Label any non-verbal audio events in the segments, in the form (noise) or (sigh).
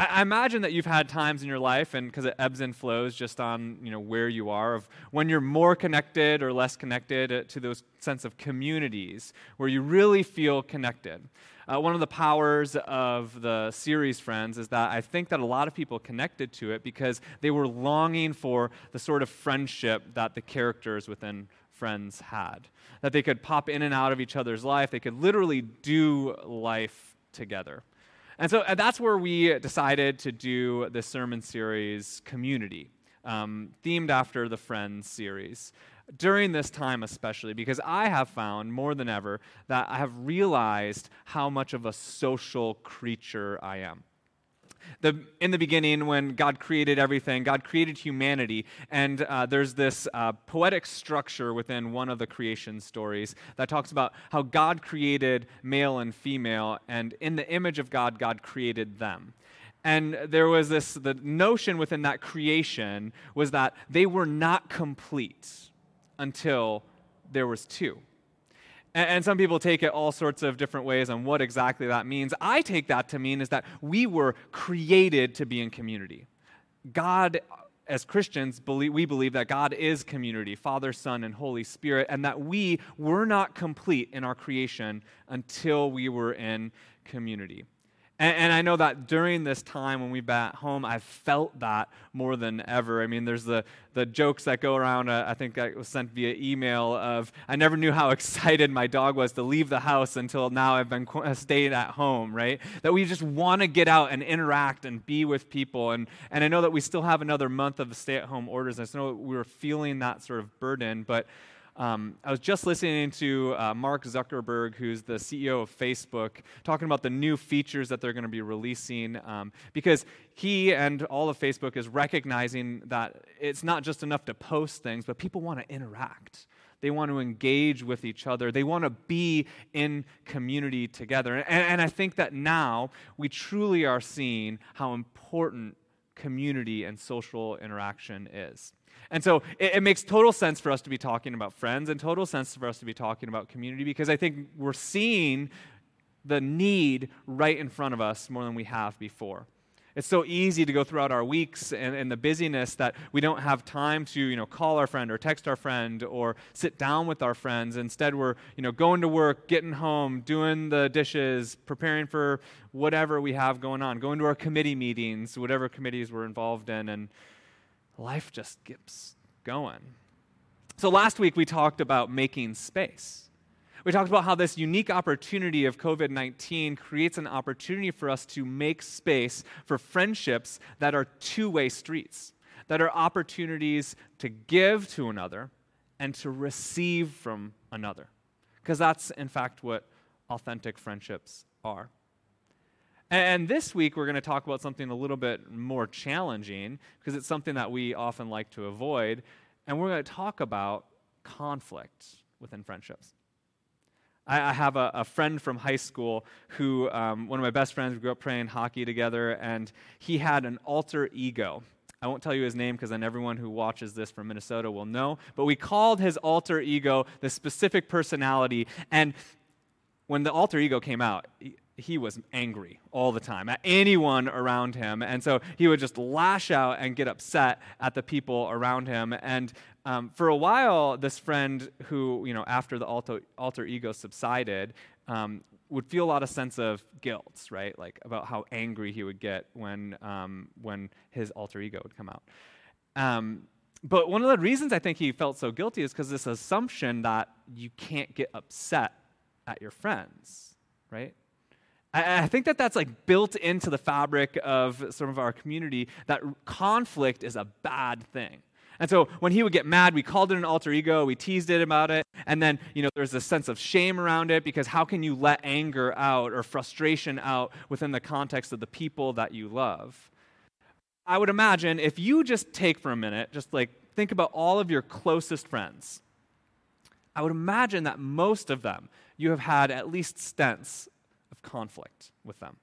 I, I imagine that you've had times in your life, and because it ebbs and flows just on you know where you are, of when you're more connected or less connected uh, to those sense of communities where you really feel connected. Uh, one of the powers of the series Friends is that I think that a lot of people connected to it because they were longing for the sort of friendship that the characters within Friends had. That they could pop in and out of each other's life, they could literally do life together. And so that's where we decided to do the sermon series Community, um, themed after the Friends series during this time, especially, because I have found more than ever that I have realized how much of a social creature I am. The, in the beginning, when God created everything, God created humanity, and uh, there's this uh, poetic structure within one of the creation stories that talks about how God created male and female, and in the image of God, God created them. And there was this the notion within that creation was that they were not complete until there was two. And, some people take it all sorts of different ways on what exactly that means. I take that to mean is that we were created to be in community. God, as Christians, believe, we believe that God is community, Father, Son, and Holy Spirit, and that we were not complete in our creation until we were in community. And, and, I know that during this time when we've been at home, I've felt that more than ever. I mean, there's the, the jokes that go around, uh, I think that was sent via email of, I never knew how (laughs) excited my dog was to leave the house until now I've been qu- staying at home, right? That we just want to get out and interact and be with people. And, and I know that we still have another month of the stay at home orders. I know we were feeling that sort of burden, but um, I was just listening to uh, Mark Zuckerberg, who's the CEO of Facebook, talking about the new features that they're going to be releasing um, because he and all of Facebook is recognizing that it's not just enough to post things, but people want to interact. They want to engage with each other. They want to be in community together. And, and I think that now we truly are seeing how important community and social interaction is. And so it, it, makes total sense for us to be talking about friends and total sense for us to be talking about community because I think we're seeing the need right in front of us more than we have before. It's so easy to go throughout our weeks and, and, the busyness that we don't have time to, you know, call our friend or text our friend or sit down with our friends. Instead, we're, you know, going to work, getting home, doing the dishes, preparing for whatever we have going on, going to our committee meetings, whatever committees we're involved in, and life just keeps going. So last week we talked about making space. We talked about how this unique opportunity of COVID 19 creates an opportunity for us to make space for friendships that are two way streets, that are opportunities to give to another and to receive from another. Because that's, in fact, what authentic friendships are. And this week, we're going to talk about something a little bit more challenging because it's something that we often like to avoid. And we're going to talk about conflict within friendships. I, have a, a, friend from high school who, um, one of my best friends, we grew up playing hockey together, and he had an alter ego. I won't tell you his name because then everyone who watches this from Minnesota will know. But we called his alter ego the specific personality. And when the alter ego came out, he was angry all the time at anyone around him. And so he would just lash out and get upset at the people around him. And um, for a while, this friend who, you know, after the alter, alter ego subsided, um, would feel a lot of sense of guilt, right? Like about how angry he would get when, um, when his alter ego would come out. Um, but one of the reasons I think he felt so guilty is because this assumption that you can't get upset at your friends, right? I, think that that's like built into the fabric of some of our community that conflict is a bad thing. And so when he would get mad, we called it an alter ego, we teased it about it, and then, you know, there's a sense of shame around it because how can you let anger out or frustration out within the context of the people that you love? I would imagine if you just take for a minute, just like think about all of your closest friends, I would imagine that most of them you have had at least stints conflict with them,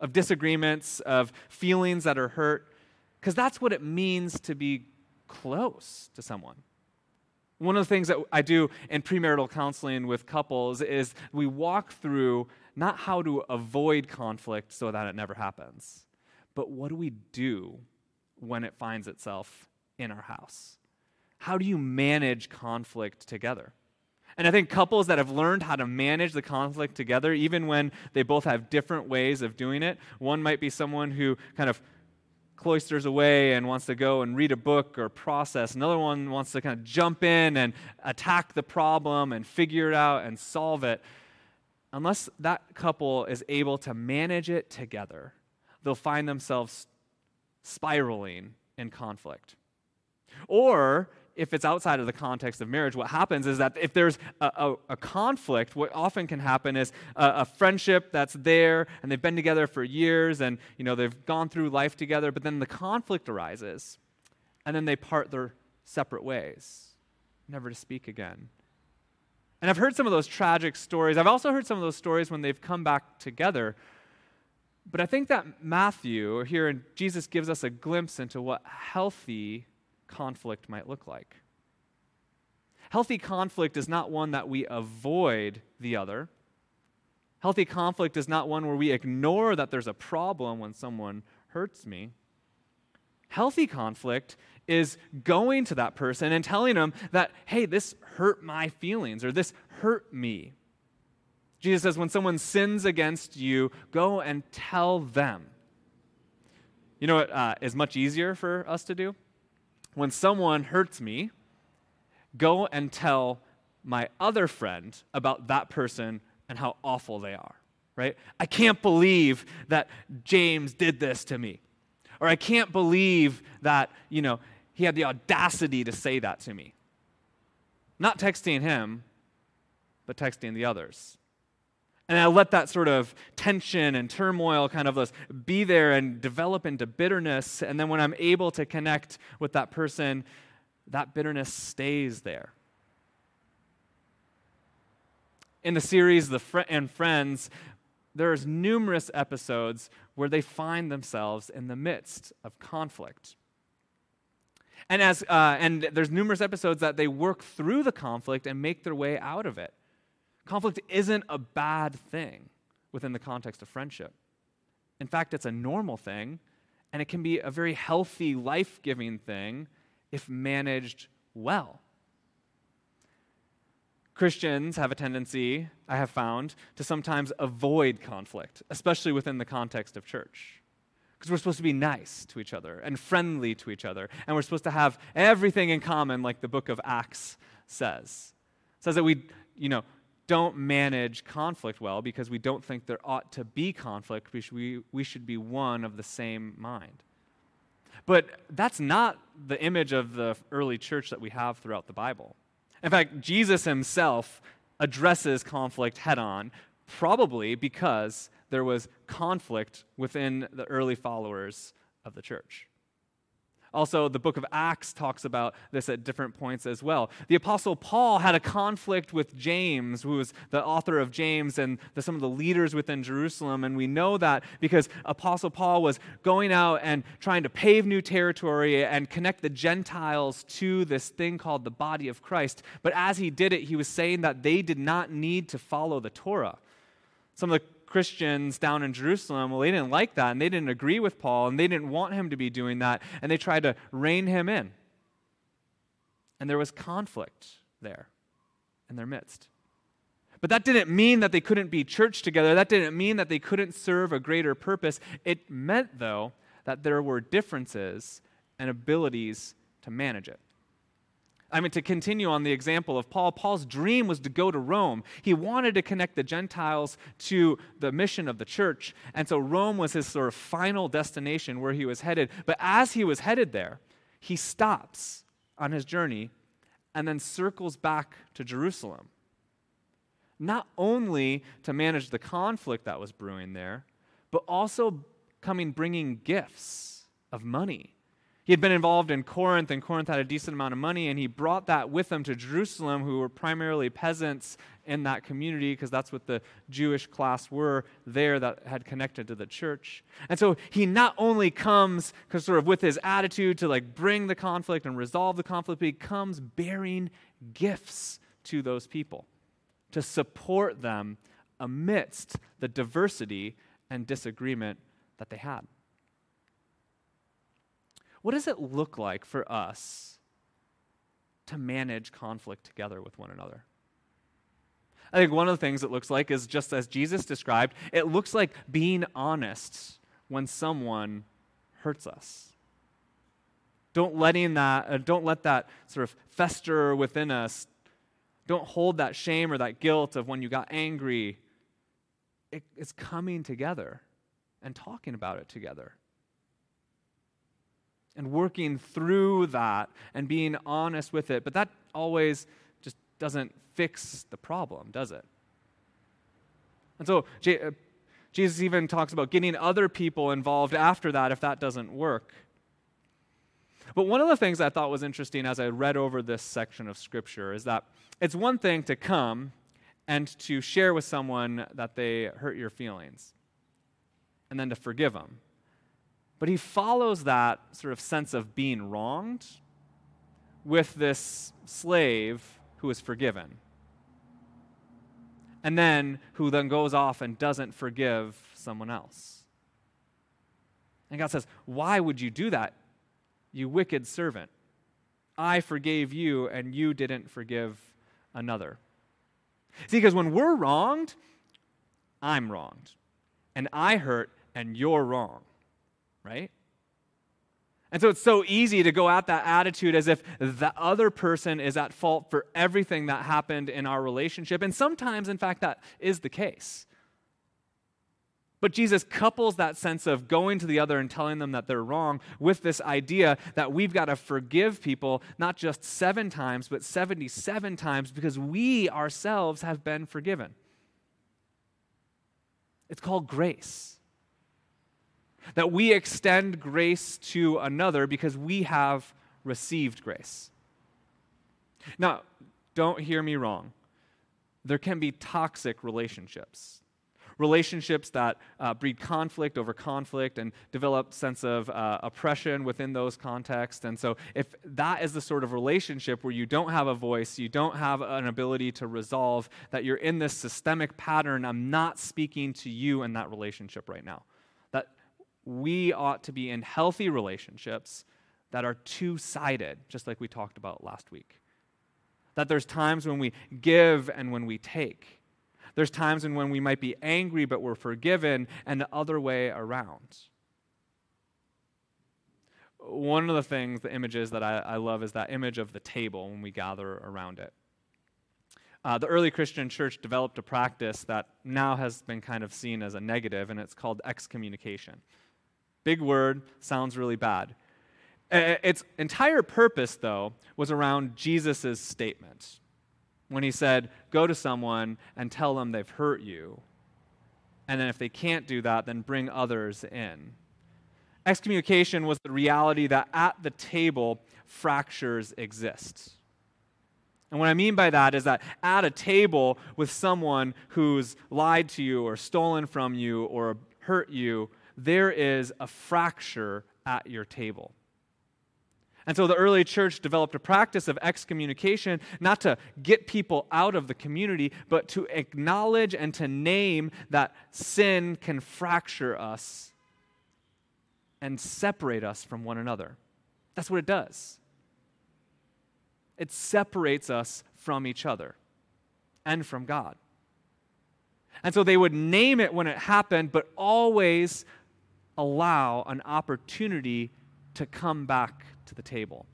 of disagreements, of feelings that are hurt, because that's what it means to be close to someone. One of the things that I do in premarital counseling with couples is we walk through not how to avoid conflict so that it never happens, but what do we do when it finds itself in our house? How do you manage conflict together? And I think couples that have learned how to manage the conflict together, even when they both have different ways of doing it, one might be someone who kind of cloisters away and wants to go and read a book or process. Another one wants to kind of jump in and attack the problem and figure it out and solve it. Unless that couple is able to manage it together, they'll find themselves spiraling in conflict. Or if it's outside of the context of marriage, what happens is that if there's a, a, a conflict, what often can happen is a, a, friendship that's there and they've been together for years and you know they've gone through life together, but then the conflict arises and then they part their separate ways, never to speak again. And I've heard some of those tragic stories. I've also heard some of those stories when they've come back together. But I think that Matthew, here in Jesus, gives us a glimpse into what healthy conflict might look like. Healthy conflict is not one that we avoid the other. Healthy conflict is not one where we ignore that there's a problem when someone hurts me. Healthy conflict is going to that person and telling them that, hey, this hurt my feelings or this hurt me. Jesus says, when someone sins against you, go and tell them. You know what uh, is much easier for us to do? When someone hurts me, go and tell my other friend about that person and how awful they are, right? I can't believe that James did this to me. Or I can't believe that, you know, he had the audacity to say that to me. Not texting him, but texting the others. And I let that sort of tension and turmoil kind of just be there and develop into bitterness. And then when I'm able to connect with that person, that bitterness stays there. In the series The Fr- and Friends, there's numerous episodes where they find themselves in the midst of conflict. And, as, uh, and there's numerous episodes that they work through the conflict and make their way out of it. Conflict isn't a bad thing within the context of friendship. In fact, it's a normal thing, and it can be a very healthy, life giving thing if managed well. Christians have a tendency, I have found, to sometimes avoid conflict, especially within the context of church. Because we're supposed to be nice to each other and friendly to each other, and we're supposed to have everything in common, like the book of Acts says. It says that we, you know, don't manage conflict well because we don't think there ought to be conflict. We should, we, we should be one of the same mind. But that's not the image of the early church that we have throughout the Bible. In fact, Jesus himself addresses conflict head on, probably because there was conflict within the early followers of the church. Also, the book of Acts talks about this at different points as well. The Apostle Paul had a conflict with James, who was the author of James and the, some of the leaders within Jerusalem. And we know that because Apostle Paul was going out and trying to pave new territory and connect the Gentiles to this thing called the body of Christ. But as he did it, he was saying that they did not need to follow the Torah. Some of the Christians down in Jerusalem, well, they didn't like that and they didn't agree with Paul and they didn't want him to be doing that and they tried to rein him in. And there was conflict there in their midst. But that didn't mean that they couldn't be church together. That didn't mean that they couldn't serve a greater purpose. It meant, though, that there were differences and abilities to manage it. I mean, to continue on the example of Paul, Paul's dream was to go to Rome. He wanted to connect the Gentiles to the mission of the church. And so Rome was his sort of final destination where he was headed. But as he was headed there, he stops on his journey and then circles back to Jerusalem. Not only to manage the conflict that was brewing there, but also coming bringing gifts of money he had been involved in Corinth, and Corinth had a decent amount of money, and he brought that with him to Jerusalem, who were primarily peasants in that community, because that's what the Jewish class were there that had connected to the church. And so he not only comes sort of with his attitude to like bring the conflict and resolve the conflict, but he comes bearing gifts to those people to support them amidst the diversity and disagreement that they had. What does it look like for us to manage conflict together with one another? I think one of the things it looks like is just as Jesus described, it looks like being honest when someone hurts us. Don't letting that, uh, don't let that sort of fester within us. Don't hold that shame or that guilt of when you got angry. It, it's coming together and talking about it together. And working through that and being honest with it. But that always just doesn't fix the problem, does it? And so uh, Jesus even talks about getting other people involved after that if that doesn't work. But one of the things I thought was interesting as I read over this section of Scripture is that it's one thing to come and to share with someone that they hurt your feelings and then to forgive them. But he follows that sort of sense of being wronged with this slave who is forgiven. And then who then goes off and doesn't forgive someone else. And God says, Why would you do that, you wicked servant? I forgave you, and you didn't forgive another. See, because when we're wronged, I'm wronged. And I hurt, and you're wrong, right? And so it's so easy to go at that attitude as if the other person is at fault for everything that happened in our relationship. And sometimes, in fact, that is the case. But Jesus couples that sense of going to the other and telling them that they're wrong with this idea that we've got to forgive people not just seven times, but 77 times because we ourselves have been forgiven. It's called grace that we extend grace to another because we have received grace. Now, don't hear me wrong. There can be toxic relationships. Relationships that uh, breed conflict over conflict and develop sense of uh, oppression within those contexts. And so, if that is the sort of relationship where you don't have a voice, you don't have an ability to resolve, that you're in this systemic pattern, I'm not speaking to you in that relationship right now we ought to be in healthy relationships that are two sided, just like we talked about last week. That there's times when we give and when we take. There's times when we might be angry but we're forgiven, and the other way around. One of the things, the images that I, I love is that image of the table when we gather around it. Uh, the early Christian church developed a practice that now has been kind of seen as a negative, and it's called excommunication. Big word, sounds really bad. Its entire purpose, though, was around Jesus' statement when he said, Go to someone and tell them they've hurt you. And then if they can't do that, then bring others in. Excommunication was the reality that at the table, fractures exist. And what I mean by that is that at a table with someone who's lied to you or stolen from you or hurt you, there is a fracture at your table. And so the early church developed a practice of excommunication, not to get people out of the community, but to acknowledge and to name that sin can fracture us and separate us from one another. That's what it does. It separates us from each other and from God. And so they would name it when it happened, but always allow an opportunity to come back to the table.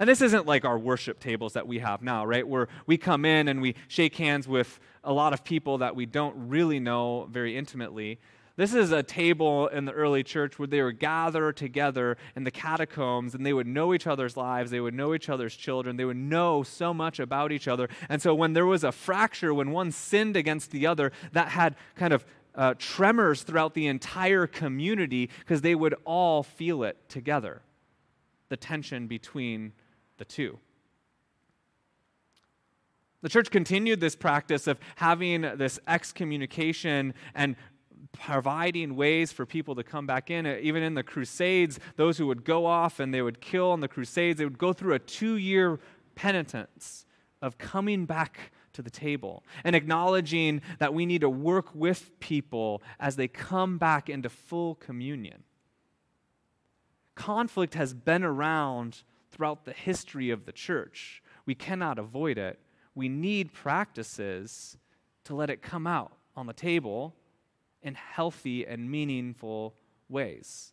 And this isn't like our worship tables that we have now, right? Where we come in and we shake hands with a lot of people that we don't really know very intimately. This is a table in the early church where they would gather together in the catacombs and they would know each other's lives, they would know each other's children, they would know so much about each other. And so when there was a fracture, when one sinned against the other, that had kind of uh, tremors throughout the entire community because they would all feel it together the tension between the two. The church continued this practice of having this excommunication and providing ways for people to come back in. Even in the Crusades, those who would go off and they would kill in the Crusades, they would go through a two year penitence of coming back to the table and acknowledging that we need to work with people as they come back into full communion. conflict has been around throughout the history of the church. We cannot avoid it. We need practices to let it come out on the table in healthy and meaningful ways.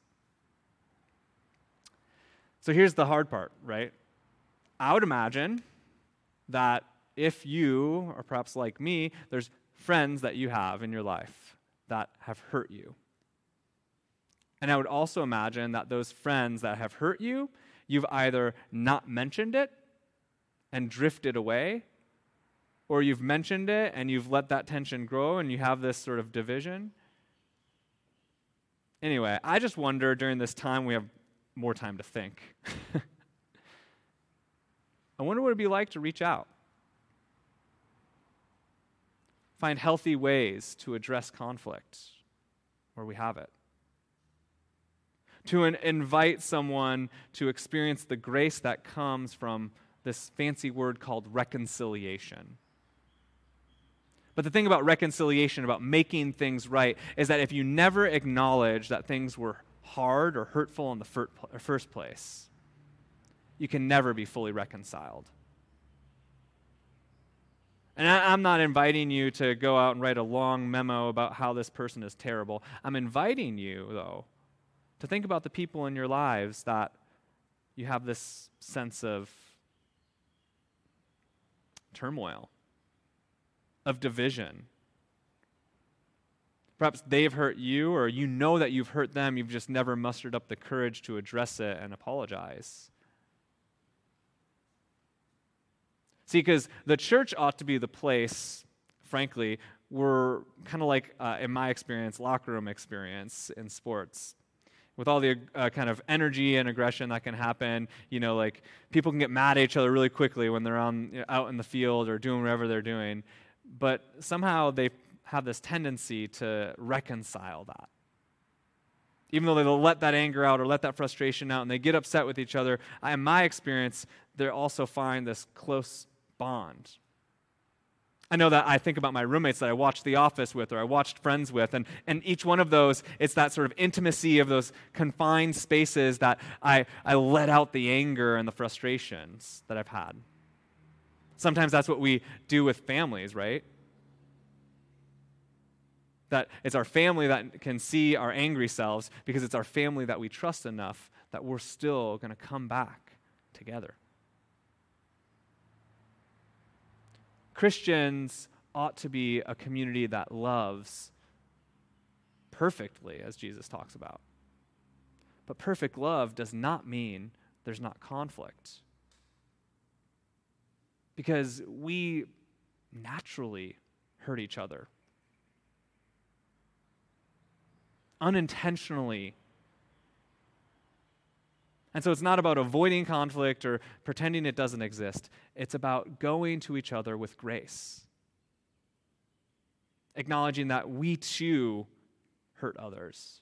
So here's the hard part, right? I would imagine that if you, or perhaps like me, there's friends that you have in your life that have hurt you. And I would also imagine that those friends that have hurt you, you've either not mentioned it and drifted away, or you've mentioned it and you've let that tension grow and you have this sort of division. Anyway, I just wonder during this time we have more time to think. (laughs) I wonder what it'd be like to reach out. Find healthy ways to address conflict where we have it. To in- invite someone to experience the grace that comes from this fancy word called reconciliation. But the thing about reconciliation, about making things right, is that if you never acknowledge that things were hard or hurtful in the first place, you can never be fully reconciled. And I, am not inviting you to go out and write a long memo about how this person is terrible. I'm inviting you, though, to think about the people in your lives that you have this sense of turmoil of division. Perhaps they've hurt you, or you know that you've hurt them, you've just never mustered up the courage to address it and apologize. See, because the church ought to be the place, frankly, where kind of like, uh, in my experience, locker room experience in sports with all the uh, kind of energy and aggression that can happen you know like people can get mad at each other really quickly when they're on you know, out in the field or doing whatever they're doing but somehow they have this tendency to reconcile that. Even though they'll let that anger out or let that frustration out and they get upset with each other, in my experience, they also find this close bond. I know that I think about my roommates that I watched The Office with or I watched Friends with, and, and each one of those, it's that sort of intimacy of those confined spaces that I, I let out the anger and the frustrations that I've had. Sometimes that's what we do with families, right? That it's our family that can see our angry selves because it's our family that we trust enough that we're still going to come back together. Christians ought to be a community that loves perfectly, as Jesus talks about. But perfect love does not mean there's not conflict because we naturally hurt each other. Unintentionally. And so it's not about avoiding conflict or pretending it doesn't exist. It's about going to each other with grace. Acknowledging that we too hurt others.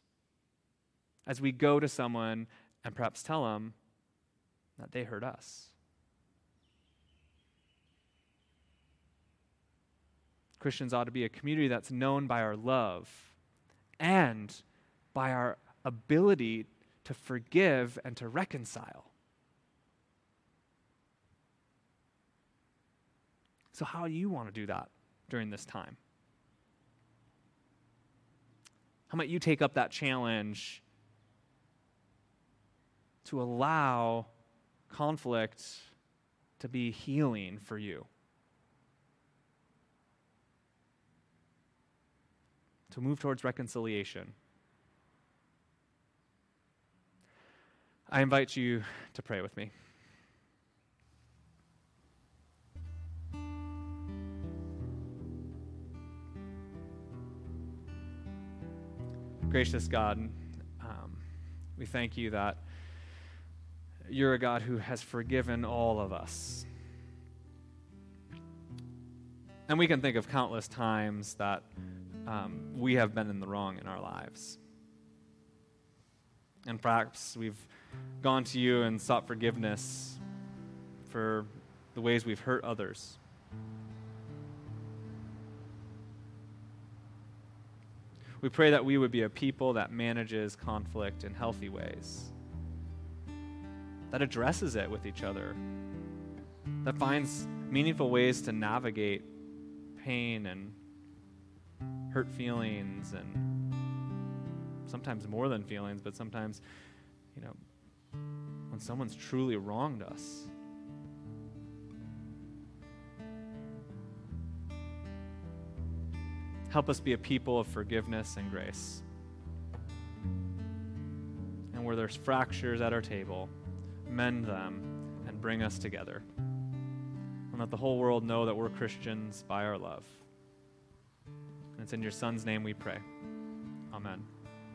As we go to someone and perhaps tell them that they hurt us. Christians ought to be a community that's known by our love and by our ability to forgive and to reconcile. So, how do you want to do that during this time? How might you take up that challenge to allow conflict to be healing for you? to move towards reconciliation. I invite you to pray with me. Gracious God, um, we thank you that you're a God who has forgiven all of us. And we can think of countless times that um, we have been in the wrong in our lives. And perhaps we've gone to you and sought forgiveness for the ways we've hurt others. We pray that we would be a people that manages conflict in healthy ways. that addresses it with each other, that finds meaningful ways to navigate pain and hurt feelings and sometimes more than feelings, but sometimes, you know, someone's truly wronged us. Help us be a people of forgiveness and grace. And where there's fractures at our table, mend them and bring us together. And let the whole world know that we're Christians by our love. And it's in your Son's name we pray. Amen.